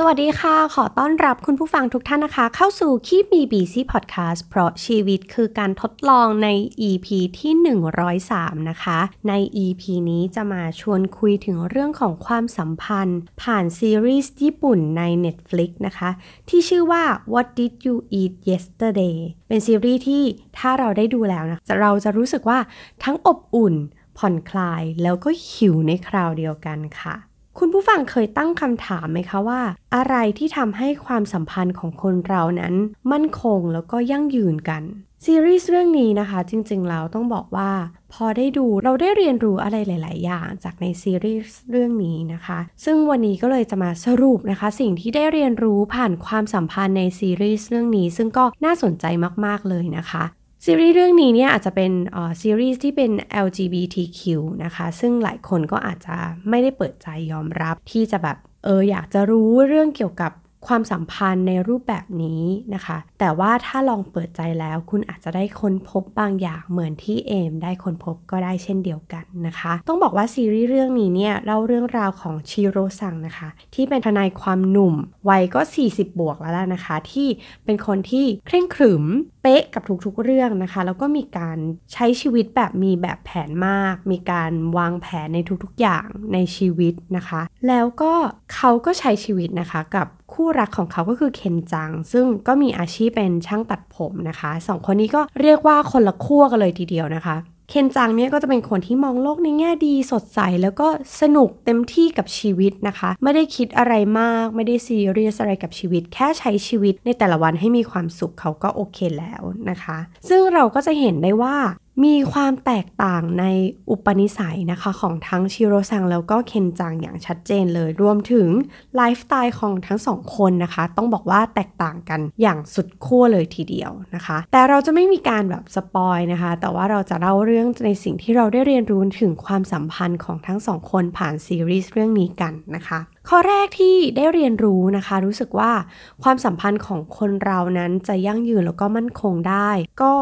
สวัสดีค่ะ ขอต้อนรับคุณผู้ฟังทุกท่านนะคะ เข้าสู่คีบมีบีซีพอดแคสต์เพราะชีวิตคือการทดลองใน EP ที่ 103 นะคะ ใน EP นี้จะมาชวนคุยถึงเรื่องของความสัมพันธ์ ผ่านซีรีส์ญี่ปุ่นใน Netflix นะคะ ที่ชื่อว่า What Did You Eat Yesterday เป็นซีรีส์ที่ถ้าเราได้ดูแล้วนะ เราจะรู้สึกว่าทั้งอบอุ่น ผ่อนคลายแล้วก็หิวในคราวเดียวกันค่ะ คุณผู้ฟังเคยตั้งคำถามไหมคะว่า อะไรที่ทำให้ความสัมพันธ์ของคนเรานั้น มั่นคงแล้วก็ยั่งยืนกัน ซีรีส์เรื่องนี้นะคะ จริงๆแล้วต้องบอกว่า พอได้ดูเราได้เรียนรู้อะไรหลาย ๆ อย่างจากในซีรีส์เรื่องนี้นะคะ ซึ่งวันนี้ก็เลยจะมาสรุปนะคะ สิ่งที่ได้เรียนรู้ผ่านความสัมพันธ์ในซีรีส์เรื่องนี้ ซึ่งก็น่าสนใจมากๆเลยนะคะ ซีรีส์เรื่องนี้เนี่ยอาจจะเป็นซีรีส์ที่เป็น LGBTQ นะคะ ซึ่งหลายคนก็อาจจะไม่ได้เปิดใจยอมรับที่จะแบบเอออยากจะรู้เรื่องเกี่ยวกับความสัมพันธ์ในรูปแบบนี้นะคะ แต่ว่าถ้าลองเปิดใจแล้ว คุณอาจจะได้ค้นพบบางอย่างเหมือนที่เอมได้ค้นพบก็ได้เช่นเดียวกันนะคะ ต้องบอกว่าซีรีส์เรื่องนี้เนี่ยเล่าเรื่องราวของชิโรซังนะคะ ที่เป็นทนายความหนุ่ม วัยก็ 40 บวกแล้วล่ะนะคะ ที่เป็นคนที่เคร่งขรึมเป๊ะกับทุกๆเรื่องนะคะ แล้วก็มีการใช้ชีวิตแบบมีแบบแผนมาก มีการวางแผนในทุกๆอย่างในชีวิตนะคะ แล้วก็เขาก็ใช้ชีวิตนะคะกับคู่รักของเขาก็คือเคนจัง ซึ่งก็มีอาชีพเป็นช่างตัดผมนะคะสองคนนี้ก็เรียกว่าคนละขั้วกันเลยทีเดียวนะคะ เคนจังเนี่ยก็จะเป็นคนที่มองโลกในแง่ดีสดใส แล้วก็สนุกเต็มที่กับชีวิตนะคะ ไม่ได้คิดอะไรมาก ไม่ได้ซีเรียสอะไรกับชีวิต แค่ใช้ชีวิตในแต่ละวันให้มีความสุขเขาก็โอเคแล้วนะคะ ซึ่งเราก็จะเห็นได้ว่า มีความแตกต่างในอุปนิสัยนะคะของทั้งชิโรซังแล้วก็เคนจังอย่างชัดเจนเลย รวมถึงไลฟ์สไตล์ของทั้งสองคนนะคะ ต้องบอกว่าแตกต่างกันอย่างสุดขั้วเลยทีเดียวนะคะ แต่เราจะไม่มีการแบบสปอยนะคะ แต่ว่าเราจะเล่าเรื่องในสิ่งที่เราได้เรียนรู้ถึงความสัมพันธ์ของทั้งสองคนผ่านซีรีส์เรื่องนี้กันนะคะ ข้อแรกที่ได้เรียนรู้นะคะ รู้สึกว่าความสัมพันธ์ของคนเรานั้นจะยั่งยืนแล้วก็มั่นคงได้ ก็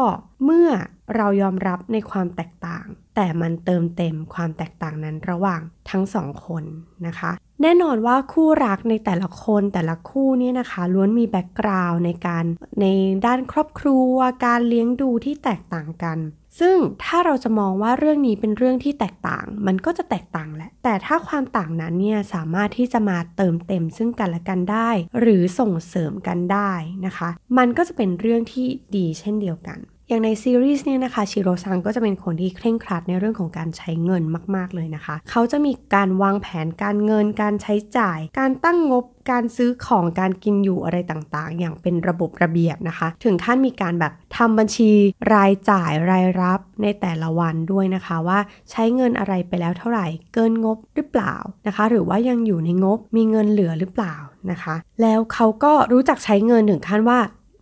เมื่อเรายอมรับในความแตกต่าง แต่มันเติมเต็มความแตกต่างนั้นระหว่างทั้งสองคนนะคะ แน่นอนว่าคู่รักในแต่ละคนแต่ละคู่นี่นะคะล้วนมีแบ็กกราวน์ในการในด้านครอบครัวการเลี้ยงดูที่แตกต่างกัน ซึ่งถ้าเราจะมองว่าเรื่องนี้เป็นเรื่องที่แตกต่าง มันก็จะแตกต่างแหละ แต่ถ้าความต่างนั้นเนี่ยสามารถที่จะมาเติมเต็มซึ่งกันและกันได้ หรือส่งเสริมกันได้นะคะ มันก็จะเป็นเรื่องที่ดีเช่นเดียวกัน อย่างในซีรีส์เนี่ยนะคะชิโรซังก็จะเป็นคนที่เคร่งครัดในเรื่องของการใช้เงินมาก ๆ เลยนะคะ เขาจะมีการวางแผนการเงินการใช้จ่าย การตั้งงบการซื้อของการกินอยู่อะไรต่างๆ อย่างเป็นระบบระเบียบนะคะ ถึงขั้นมีการแบบทำบัญชีรายจ่ายรายรับในแต่ละวันด้วยนะคะว่าใช้เงินอะไรไปแล้วเท่าไหร่ เกินงบหรือเปล่านะคะ หรือว่ายังอยู่ในงบมีเงินเหลือหรือเปล่านะคะ แล้วเขาก็รู้จักใช้เงินถึงขั้นว่า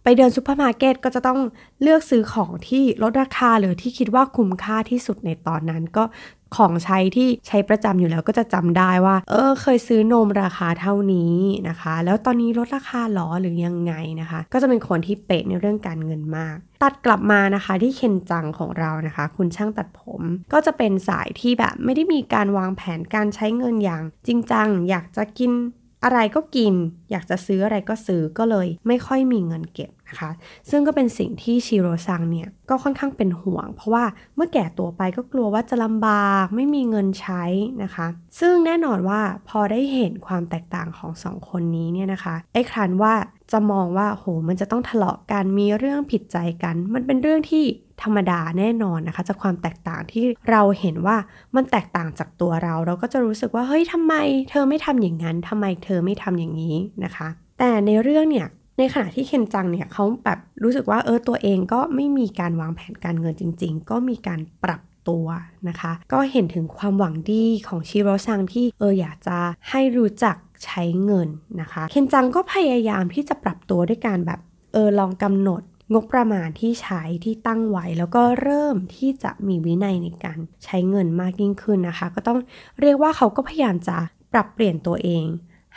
ไปเดินซูเปอร์มาร์เก็ตก็จะต้องเลือกซื้อของที่ลดราคาหรือที่คิดว่าคุ้มค่าที่สุดในตอนนั้นก็ของใช้ที่ใช้ประจำอยู่แล้วก็จะจำได้ว่า เออ เคยซื้อนมราคาเท่านี้นะคะ แล้วตอนนี้ลดราคาหรอหรือยังไงนะคะ ก็จะเป็นคนที่เป๊ะในเรื่องการเงินมาก ตัดกลับมานะคะที่เคนจังของเรานะคะ คุณช่างตัดผม ก็จะเป็นสายที่แบบไม่ได้มีการวางแผนการใช้เงินอย่าง จริงจังอยากจะกิน อะไรก็กิน อยากจะซื้ออะไรก็ซื้อก็เลย ไม่ค่อยมีเงินเก็บนะคะซึ่งก็เป็นสิ่งที่ชิโรซังเนี่ยก็ค่อนข้างเป็นห่วง เพราะว่าเมื่อแก่ตัวไปก็กลัวว่าจะลำบากไม่มีเงินใช้นะคะ ซึ่งแน่นอนว่าพอได้เห็นความแตกต่างของสองคนนี้เนี่ยนะคะไอ้ครันว่าจะมองว่าโหมันจะต้องทะเลาะกันมีเรื่องผิดใจกัน มันเป็นเรื่องที่ธรรมดาแน่นอนนะคะ จากความแตกต่างที่เราเห็นว่ามันแตกต่างจากตัวเรา เราก็จะรู้สึกว่าเฮ้ยทำไม เธอไม่ทำอย่างนั้นทำไมเธอไม่ทำอย่างนี้นะคะ แต่ในเรื่องเนี่ย ในขณะที่เคนจังเนี่ยเขาแบบรู้สึกว่าเออตัวเองก็ไม่มีการวางแผนการเงินจริง ๆ ก็มีการปรับตัวนะคะ ก็เห็นถึงความหวังดีของชิโรซังที่เอออยากจะให้รู้จักใช้เงินนะคะ เคนจังก็พยายามที่จะปรับตัวด้วยการแบบเออลองกำหนดงบประมาณที่ใช้ที่ตั้งไว้แล้วก็เริ่มที่จะมีวินัยในการใช้เงินมากยิ่งขึ้นนะคะ ก็ต้องเรียกว่าเขาก็พยายามจะปรับเปลี่ยนตัวเอง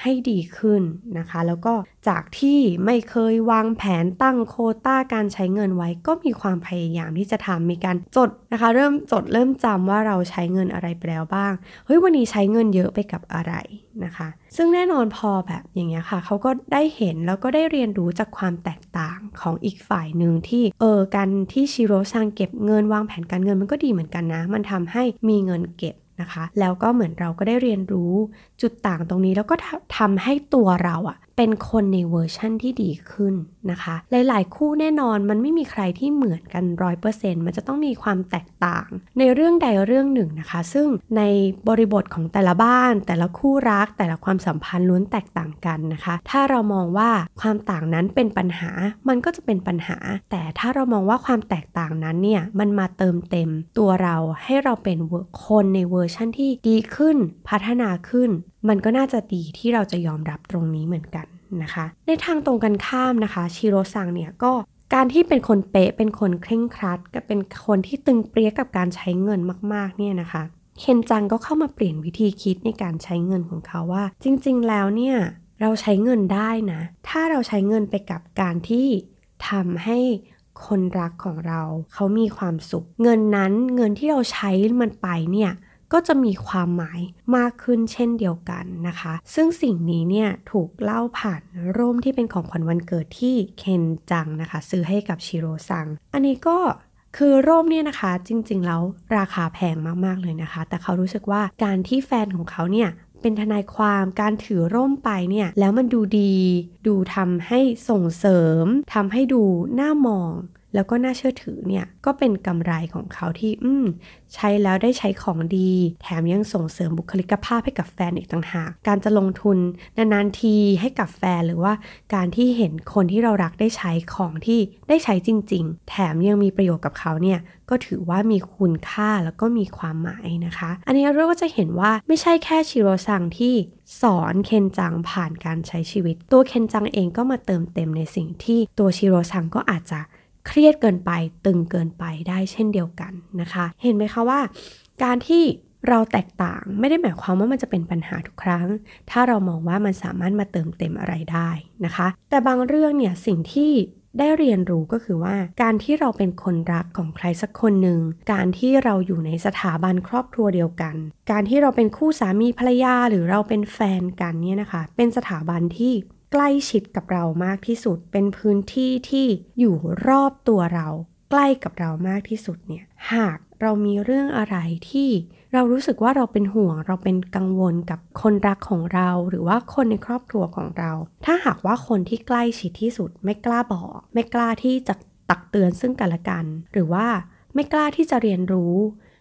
ให้ดีขึ้นนะคะ แล้วก็จากที่ไม่เคยวางแผนตั้งโคต้าการใช้เงินไว้ ก็มีความพยายามที่จะทำมีการจดนะคะ เริ่มจดเริ่มจำว่าเราใช้เงินอะไรไปแล้วบ้างเฮ้ยวันนี้ใช้เงินเยอะไปกับอะไรนะคะ ซึ่งแน่นอนพอแบบอย่างเงี้ยค่ะเขาก็ได้เห็นแล้วก็ได้เรียนรู้จากความแตกต่างของอีกฝ่ายหนึ่งที่เออการที่ชิโรซังเก็บเงินวางแผนการเงินมันก็ดีเหมือนกันนะ มันทำให้มีเงินเก็บนะคะแล้วก็เหมือนเราก็ได้เรียนรู้ จุดต่างตรงนี้แล้วก็ทำให้ตัวเราอะเป็นคนในเวอร์ชั่นที่ดีขึ้นนะคะ หลาย ๆ คู่แน่นอนมันไม่มีใครที่เหมือนกันร้อยเปอร์เซ็นต์มันจะต้องมีความแตกต่าง ในเรื่องใดเรื่องหนึ่งนะคะ ซึ่งในบริบทของแต่ละบ้าน แต่ละคู่รัก แต่ละความสัมพันธ์ล้วนแตกต่างกันนะคะ ถ้าเรามองว่าความต่างนั้นเป็นปัญหา มันก็จะเป็นปัญหา แต่ถ้าเรามองว่าความแตกต่างนั้นเนี่ยมันมาเติมเต็มตัวเราให้เราเป็นคนในเวอร์ชั่นที่ดีขึ้น พัฒนาขึ้น มันก็น่าจะดีที่เราจะยอมรับตรงนี้เหมือนกันนะคะ ในทางตรงกันข้ามนะคะชิโรซังเนี่ยก็การที่เป็นคนเป๊ะเป็นคนเคร่งครัดกับเป็นคนที่ตึงเปรี้ยกับการใช้เงินมากๆเนี่ยนะคะเคนจังก็เข้ามาเปลี่ยนวิธีคิดในการใช้เงินของเขาว่า จริงๆแล้วเนี่ยเราใช้เงินได้นะ ถ้าเราใช้เงินไปกับการที่ทำให้คนรักของเรา เขามีความสุข เงินนั้นเงินที่เราใช้มันไปเนี่ย ก็จะมีความหมายมากขึ้นเช่นเดียวกันนะคะ ซึ่งสิ่งนี้เนี่ยถูกเล่าผ่านร่มที่เป็นของขวัญวันเกิดที่เคนจังนะคะ ซื้อให้กับชิโรซัง อันนี้ก็คือร่มเนี่ยนะคะจริงๆแล้วราคาแพงมากๆเลยนะคะ แต่เขารู้สึกว่าการที่แฟนของเขาเนี่ยเป็นทนายความการถือร่มไปเนี่ยแล้วมันดูดี ดูทำให้ส่งเสริมทำให้ดูน่ามอง แล้วก็น่าเชื่อถือเนี่ยก็เป็นกำไรของเขาที่อืมใช้แล้วได้ใช้ของดี แถมยังส่งเสริมบุคลิกภาพให้กับแฟนอีกต่างหาก การจะลงทุนนานๆทีให้กับแฟนหรือว่าการที่เห็นคนที่เรารักได้ใช้ของที่ได้ใช้จริง ๆ แถมยังมีประโยชน์กับเขาเนี่ยก็ถือว่ามีคุณค่าแล้วก็มีความหมายนะคะ อันนี้เราก็จะเห็นว่าไม่ใช่แค่ชิโรซังที่สอนเคนจังผ่านการใช้ชีวิต ตัวเคนจังเองก็มาเติมเต็มในสิ่งที่ตัวชิโรซังก็อาจจะ เครียดเกินไปตึงเกินไปได้เช่นเดียวกันนะคะ เห็นไหมคะว่า การที่เราแตกต่างไม่ได้หมายความว่ามันจะเป็นปัญหาทุกครั้ง ถ้าเรามองว่ามันสามารถมาเติมเต็มอะไรได้นะคะ แต่บางเรื่องเนี่ยสิ่งที่ได้เรียนรู้ก็คือว่า การที่เราเป็นคนรักของใครสักคนหนึ่ง การที่เราอยู่ในสถาบันครอบครัวเดียวกัน การที่เราเป็นคู่สามีภรรยาหรือเราเป็นแฟนกันเนี่ยนะคะ เป็นสถาบันที่ ใกล้ชิดกับเรามากที่สุด เป็นพื้นที่ที่อยู่รอบตัวเรา ใกล้กับเรามากที่สุดเนี่ย หากเรามีเรื่องอะไรที่เรารู้สึกว่าเราเป็นห่วง เราเป็นกังวลกับคนรักของเรา หรือว่าคนในครอบครัวของเรา ถ้าหากว่าคนที่ใกล้ชิดที่สุด ไม่กล้าบอก ไม่กล้าที่จะตักเตือนซึ่งกันและกัน หรือว่าไม่กล้าที่จะเรียนรู้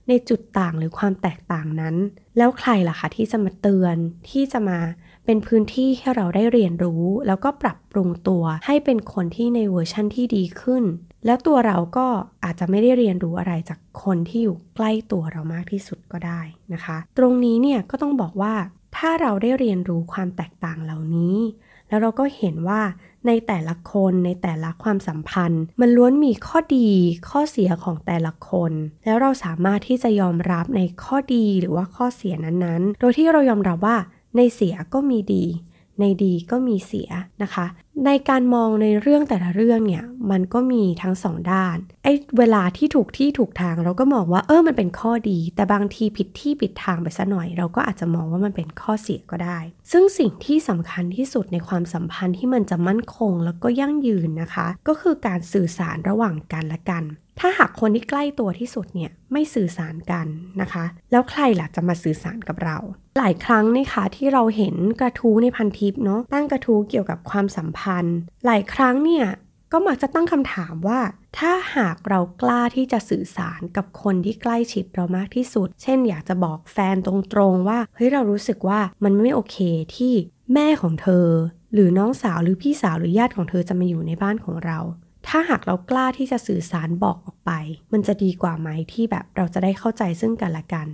ในจุดต่างหรือความแตกต่างนั้น แล้วใครล่ะคะที่จะมาเตือนที่จะมา เป็นพื้นที่ให้เราได้เรียนรู้ แล้วก็ปรับปรุงตัวให้เป็นคนที่ในเวอร์ชั่นที่ดีขึ้น แล้วตัวเราก็อาจจะไม่ได้เรียนรู้อะไรจากคนที่อยู่ใกล้ตัวเรามากที่สุดก็ได้นะคะ ตรงนี้เนี่ยก็ต้องบอกว่า ถ้าเราได้เรียนรู้ความแตกต่างเหล่านี้ แล้วเราก็เห็นว่าในแต่ละคนในแต่ละความสัมพันธ์ มันล้วนมีข้อดีข้อเสียของแต่ละคน แล้วเราสามารถที่จะยอมรับในข้อดีหรือว่าข้อเสียนั้นๆ โดยที่เรายอมรับว่า ในเสียก็มีดี ในดีก็มีเสียนะคะ ในการมองในเรื่องแต่ละเรื่องเนี่ยมันก็มีทั้งสองด้านไอ้เวลาที่ถูกที่ถูกทางเราก็มองว่าเออมันเป็นข้อดี แต่บางทีผิดที่ผิดทางไปซะหน่อย เราก็อาจจะมองว่ามันเป็นข้อเสียก็ได้ ซึ่งสิ่งที่สำคัญที่สุดในความสัมพันธ์ที่มันจะมั่นคงแล้วก็ยั่งยืนนะคะ ก็คือการสื่อสารระหว่างกันและกัน ถ้าหากคนที่ใกล้ตัวที่สุดเนี่ยไม่สื่อสารกันนะคะ แล้วใครล่ะจะมาสื่อสารกับเรา หลายครั้งนะคะที่เราเห็นกระทู้ในพันทิปเนาะตั้งกระทู้เกี่ยวกับความสัมพันธ์ หลายครั้งเนี่ยก็มักจะตั้งคำถามว่า ถ้าหากเรากล้าที่จะสื่อสารกับคนที่ใกล้ชิดเรามากที่สุด เช่น อยากจะบอกแฟนตรงๆว่าเฮ้ยเรารู้สึกว่ามันไม่โอเคที่แม่ของเธอ หรือน้องสาวหรือพี่สาวหรือญาติของเธอจะมาอยู่ในบ้านของเรา ถ้าหากเรากล้าที่จะสื่อสารบอกออกไป มันจะดีกว่าไหมที่แบบเราจะได้เข้าใจซึ่งกันและกัน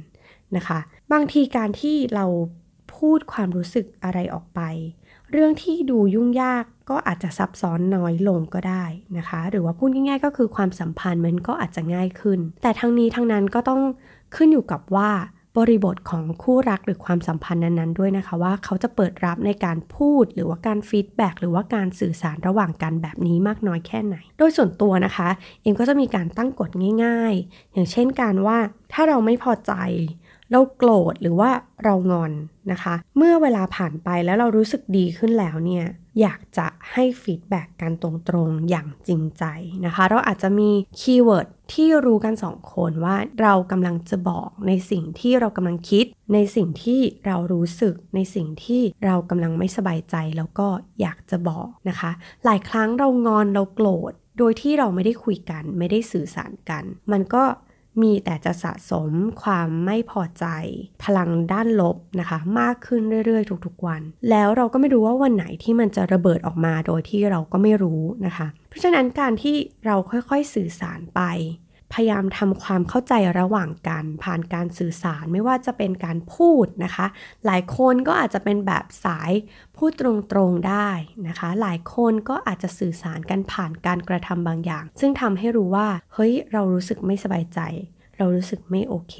นะคะ บางทีการที่เราพูดความรู้สึกอะไรออกไป เรื่องที่ดูยุ่งยากก็อาจจะซับซ้อนน้อยลงก็ได้นะคะ หรือว่าพูดง่ายๆ ก็คือความสัมพันธ์มันก็อาจจะง่ายขึ้น แต่ทั้งนี้ทั้งนั้นก็ต้องขึ้นอยู่กับว่า บริบทของคู่รักหรือความสัมพันธ์นั้นๆด้วยนะคะ ว่าเขาจะเปิดรับในการพูดหรือว่าการฟีดแบ็หรือว่าการสื่อสารระหว่างกันแบบนี้มากน้อยแค่ไหน โดยส่วนตัวนะคะ เอ็มก็จะมีการตั้งกฎง่าย ๆ อย่างเช่นการว่าถ้าเราไม่พอใจ เราโกรธหรือว่าเรางอนนะคะ เมื่อเวลาผ่านไปแล้วเรารู้สึกดีขึ้นแล้วเนี่ย อยากจะให้ feedback กันตรงๆ อย่างจริงใจนะคะ เราอาจจะมี keyword ที่รู้กันสองคนว่าเรากำลังจะบอกในสิ่งที่เรากำลังคิด ในสิ่งที่เรารู้สึก ในสิ่งที่เรากำลังไม่สบายใจแล้วก็อยากจะบอกนะคะ หลายครั้งเรางอนเราโกรธ โดยที่เราไม่ได้คุยกัน ไม่ได้สื่อสารกัน มันก็ มีแต่จะสะสมความไม่พอใจพลังด้านลบนะคะ มากขึ้นเรื่อยๆ ทุกๆวัน แล้วเราก็ไม่รู้ว่าวันไหนที่มันจะระเบิดออกมาโดยที่เราก็ไม่รู้นะคะ เพราะฉะนั้นการที่เราค่อยๆสื่อสารไป พยายามทำความเข้าใจระหว่างกันผ่านการสื่อสารไม่ว่าจะเป็นการพูดนะคะ หลายคนก็อาจจะเป็นแบบสายพูดตรงๆได้นะคะ หลายคนก็อาจจะสื่อสารกันผ่านการกระทำบางอย่าง ซึ่งทำให้รู้ว่า เฮ้ย เรารู้สึกไม่สบายใจ เรารู้สึกไม่โอเค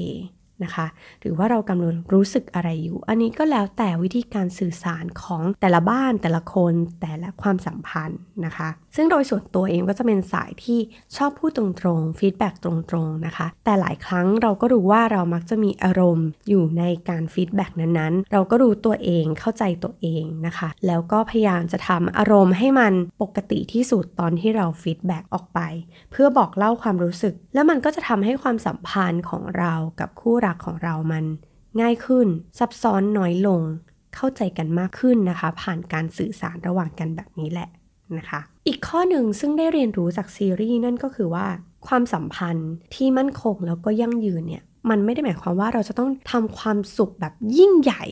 นะคะหรือว่าเรากำลังรู้สึกอะไรอยู่ อันนี้ก็แล้วแต่วิธีการสื่อสารของแต่ละบ้านแต่ละคนแต่ละความสัมพันธ์นะคะ ซึ่งโดยส่วนตัวเองก็จะเป็นสายที่ชอบพูดตรงๆฟีดแบ็กตรงๆนะคะ แต่หลายครั้งเราก็รู้ว่าเรามักจะมีอารมณ์อยู่ในการ feedback นั้นๆ เราก็รู้ตัวเองเข้าใจตัวเองนะคะ แล้วก็พยายามจะทำอารมณ์ให้มันปกติที่สุดตอนที่เรา feedback ออกไป เพื่อบอกเล่าความรู้สึก แล้วมันก็จะทำให้ความสัมพันธ์ของเรากับคู่รักของเรามัน ง่ายขึ้น ซับซ้อนน้อยลง เข้าใจกันมากขึ้นนะคะ ผ่านการสื่อสารระหว่างกันแบบนี้แหละ นะคะ อีกข้อหนึ่งซึ่งได้เรียนรู้จากซีรีส์นั่นก็คือว่า ความสัมพันธ์ที่มั่นคงแล้วก็ยั่งยืนเนี่ยมันไม่ได้หมายความว่าเราจะต้องทำความสุขแบบยิ่งใหญ่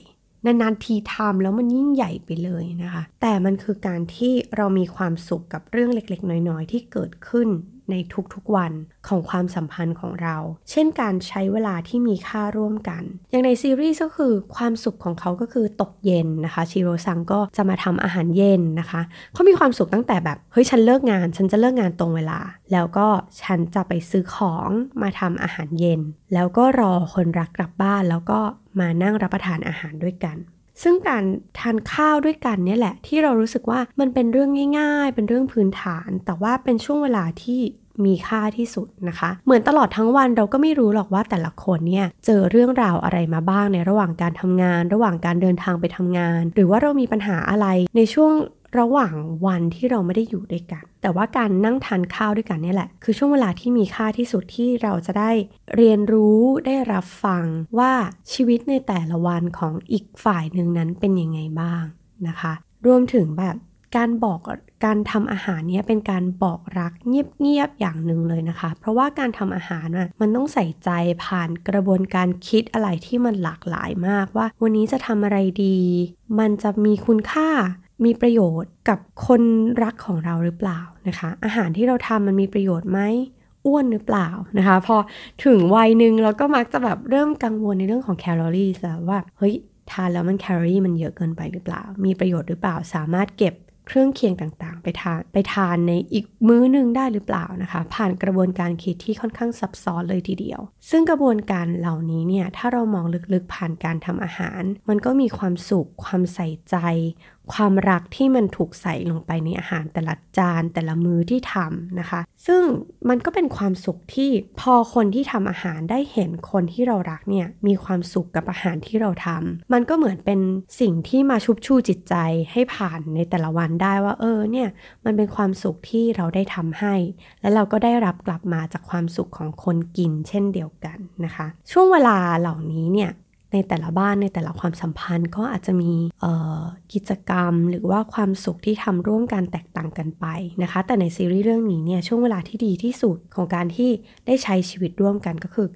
นานๆทีทำแล้วมันยิ่งใหญ่ไปเลยนะคะ แต่มันคือการที่เรามีความสุขกับเรื่องเล็กๆ น้อยๆ ที่เกิดขึ้นในทุกๆวันของความสัมพันธ์ของเรา เช่นการใช้เวลาที่มีค่าร่วมกัน อย่างในซีรีส์ก็คือความสุขของเขาก็คือตกเย็นนะคะชิโรซังก็จะมาทำอาหารเย็นนะคะเขามีความสุขตั้งแต่แบบเฮ้ยฉันเลิกงาน ฉันจะเลิกงานตรงเวลา แล้วก็ฉันจะไปซื้อของมาทำอาหารเย็น แล้วก็รอคนรักกลับบ้านแล้วก็ มานั่งรับประทานอาหารด้วยกัน ซึ่งการทานข้าวด้วยกันเนี่ยแหละที่เรารู้สึกว่ามันเป็นเรื่องง่าย ๆ เป็นเรื่องพื้นฐาน แต่ว่าเป็นช่วงเวลาที่มีค่าที่สุดนะคะ เหมือนตลอดทั้งวันเราก็ไม่รู้หรอกว่าแต่ละคนเนี่ยเจอเรื่องราวอะไรมาบ้างในระหว่างการทำงาน ระหว่างการเดินทางไปทำงาน หรือว่าเรามีปัญหาอะไรในช่วง ระหว่างวันที่เราไม่ได้อยู่ด้วยกัน แต่ว่าการนั่งทานข้าวด้วยกันนี่แหละ คือช่วงเวลาที่มีค่าที่สุดที่เราจะได้เรียนรู้ได้รับฟังว่าชีวิตในแต่ละวันของอีกฝ่ายหนึ่งนั้นเป็นยังไงบ้างนะคะ รวมถึงแบบการบอกการทำอาหารเนี้ยเป็นการบอกรักเงียบๆอย่างหนึ่งเลยนะคะ เพราะว่าการทำอาหารมันต้องใส่ใจผ่านกระบวนการคิดอะไรที่มันหลากหลายมากว่า วันนี้จะทำอะไรดี มันจะมีคุณค่า มีประโยชน์กับคนรักของเราหรือเปล่านะคะ อาหารที่เราทำมันมีประโยชน์ไหมอ้วนหรือเปล่านะคะ พอถึงวัยหนึ่งเราก็มักจะแบบเริ่มกังวลในเรื่องของแคลอรี่แล้วว่าเฮ้ยทานแล้วมันแคลอรี่มันเยอะเกินไปหรือเปล่า มีประโยชน์หรือเปล่า สามารถเก็บเครื่องเคียงต่างๆ ไปทานไปทานในอีกมื้อหนึ่งได้หรือเปล่านะคะ ผ่านกระบวนการคิดที่ค่อนข้างซับซ้อนเลยทีเดียว ซึ่งกระบวนการเหล่านี้เนี่ยถ้าเรามองลึกๆผ่านการทำอาหาร มันก็มีความสุขความใส่ใจ ความรักที่มันถูกใส่ลงไปในอาหารแต่ละจานแต่ละมือที่ทำนะคะ ซึ่งมันก็เป็นความสุขที่พอคนที่ทำอาหารได้เห็นคนที่เรารักเนี่ยมีความสุขกับอาหารที่เราทำมันก็เหมือนเป็นสิ่งที่มาชุบชูจิตใจให้ผ่านในแต่ละวันได้ว่า เออเนี่ยมันเป็นความสุขที่เราได้ทำให้ และเราก็ได้รับกลับมาจากความสุขของคนกินเช่นเดียวกันนะคะ ช่วงเวลาเหล่านี้เนี่ย ในแต่ละบ้านในแต่ละความสัมพันธ์ก็อาจจะมีกิจกรรม หรือว่าความสุขที่ทำร่วมกันแตกต่างกันไปนะคะ แต่ในซีรีส์เรื่องนี้เนี่ยช่วงเวลาที่ดีที่สุดของการที่ได้ใช้ชีวิตร่วมกันก็คือ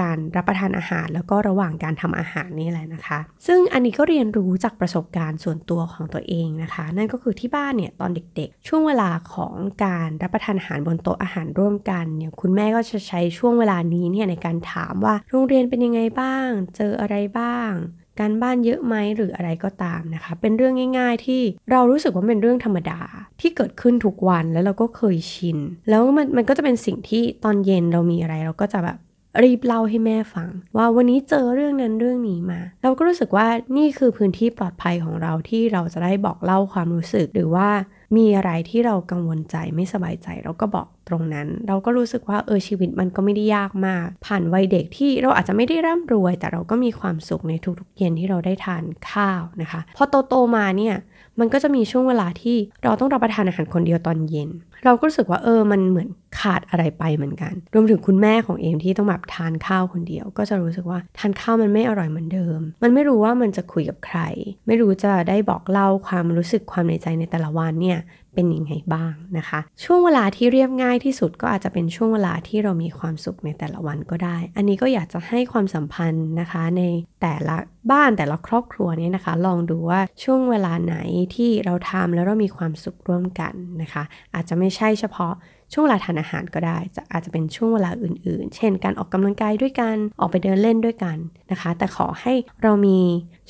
การรับประทานอาหาร แล้วก็ระหว่างการทำอาหารนี่แหละนะคะ ซึ่งอันนี้ก็เรียนรู้จากประสบการณ์ส่วนตัวของตัวเองนะคะ นั่นก็คือที่บ้านเนี่ยตอนเด็กๆ ช่วงเวลาของการรับประทานอาหารบนโต๊ะอาหารร่วมกันเนี่ยคุณแม่ก็จะใช้ช่วงเวลานี้เนี่ยในการถามว่าโรงเรียนเป็นยังไงบ้าง เจออะไรบ้างการบ้านเยอะไหมหรืออะไรก็ตามนะคะ เป็นเรื่องง่าย ๆ ที่เรารู้สึกว่าเป็นเรื่องธรรมดาที่เกิดขึ้นทุกวันแล้วเราก็เคยชิน แล้วมันมันก็จะเป็นสิ่งที่ตอนเย็นเรามีอะไร เราก็จะแบบ รีบเล่าให้แม่ฟัง ว่าวันนี้เจอเรื่องนั้นเรื่องนี้มา เราก็รู้สึกว่านี่คือพื้นที่ปลอดภัยของเราที่เราจะได้บอกเล่าความรู้สึกหรือว่ามีอะไรที่เรากังวลใจไม่สบายใจเราก็บอกตรงนั้น เราก็รู้สึกว่าเออชีวิตมันก็ไม่ได้ยากมาก ผ่านวัยเด็กที่เราอาจจะไม่ได้ร่ำรวย แต่เราก็มีความสุขในทุกๆเย็นที่เราได้ทานข้าวนะคะ พอโตๆมาเนี่ย มันก็จะมีช่วงเวลาที่เราต้องรับประทานอาหารคนเดียวตอนเย็น เราก็รู้สึกว่าเออมันเหมือนขาดอะไรไปเหมือนกัน รวมถึงคุณแม่ของเอมที่ต้องแบบทานข้าวคนเดียว ก็จะรู้สึกว่าทานข้าวมันไม่อร่อยเหมือนเดิม มันไม่รู้ว่ามันจะคุยกับใคร ไม่รู้จะได้บอกเล่าความรู้สึกความในใจในแต่ละวันเนี่ยเป็นยังไงบ้างนะคะ ช่วงเวลาที่เรียบง่ายที่สุดก็อาจจะเป็นช่วงเวลาที่เรามีความสุขในแต่ละวันก็ได้ อันนี้ก็อยากจะให้ความสัมพันธ์นะคะ ในแต่ละบ้านแต่ละครอบครัวนี้นะคะ ลองดูว่าช่วงเวลาไหนที่เราทำแล้วเรามีความสุขร่วมกันนะคะ อาจจะไม่ใช่เฉพาะช่วงเวลาทานอาหารก็ได้จะอาจจะเป็นช่วงเวลาอื่น ๆ เช่น การออกกำลังกายด้วยกัน ออกไปเดินเล่นด้วยกันนะคะ แต่ขอให้เรามี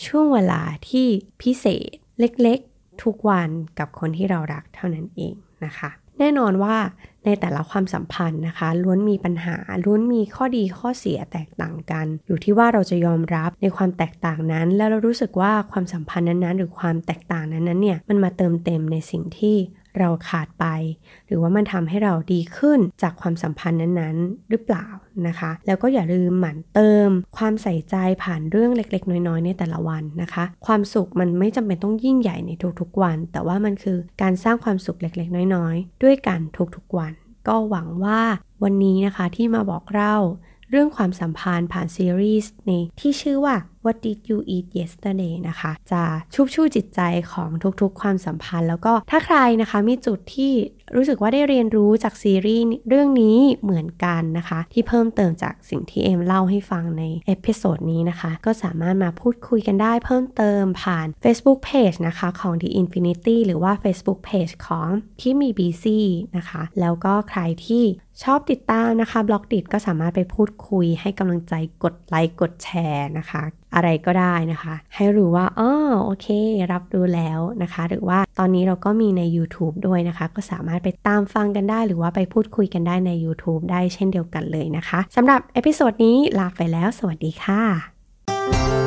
ช่วงเวลาที่พิเศษเล็กๆ ทุกวันกับคนที่เรารักเท่านั้นเองนะคะ แน่นอนว่า ในแต่ละความสัมพันธ์นะคะ ล้วนมีปัญหาล้วนมีข้อดีข้อเสียแตกต่างกัน อยู่ที่ว่าเราจะยอมรับในความแตกต่างนั้น แล้วเรารู้สึกว่าความสัมพันธ์นั้นๆ หรือความแตกต่างนั้นๆเนี่ยมันมาเติมเต็มในสิ่งที่เราขาดไป หรือว่ามันทำให้เราดีขึ้นจากความสัมพันธ์นั้นๆ หรือเปล่านะคะ แล้วก็อย่าลืมหมั่นเติม ความใส่ใจผ่านเรื่องเล็ก ๆ น้อยๆ ในแต่ละวันนะคะ ความสุขมันไม่จำเป็นต้องยิ่งใหญ่ในทุกๆวัน แต่ว่ามันคือการสร้างความสุขเล็ก ๆ น้อยๆ ด้วยกันทุกๆวัน ก็หวังว่าวันนี้นะคะที่มาบอกเล่าเรื่องความสัมพันธ์ผ่านซีรีส์ในที่ชื่อว่า What did you eat yesterday นะคะ จะชุบชูจิตใจของทุกๆ ความสัมพันธ์ แล้วก็ถ้าใครนะคะมีจุดที่รู้สึกว่าได้เรียนรู้จากซีรีส์เรื่องนี้เหมือนกันนะคะ ที่เพิ่มเติมจากสิ่งที่เอมเล่าให้ฟังใน episode นี้นะคะ ก็สามารถมาพูดคุยกันได้เพิ่มเติมผ่าน Facebook Page นะคะของ The Infinity หรือว่า Facebook Page ของที่มี BC นะคะ แล้วก็ใครที่ชอบติดตามนะคะ Blockdit ก็สามารถไปพูดคุยให้กำลังใจกดไลค์กดแชร์นะคะอะไรก็ได้นะคะ ให้รู้ว่าอ๋อโอเค รับรู้แล้วนะคะ หรือว่าตอนนี้เราก็มีใน YouTube ด้วยนะคะ ก็สามารถไปตามฟังกันได้ หรือว่าไปพูดคุยกันได้ใน YouTube ได้เช่นเดียวกันเลยนะคะสำหรับ episode นี้ลาไปแล้ว สวัสดีค่ะ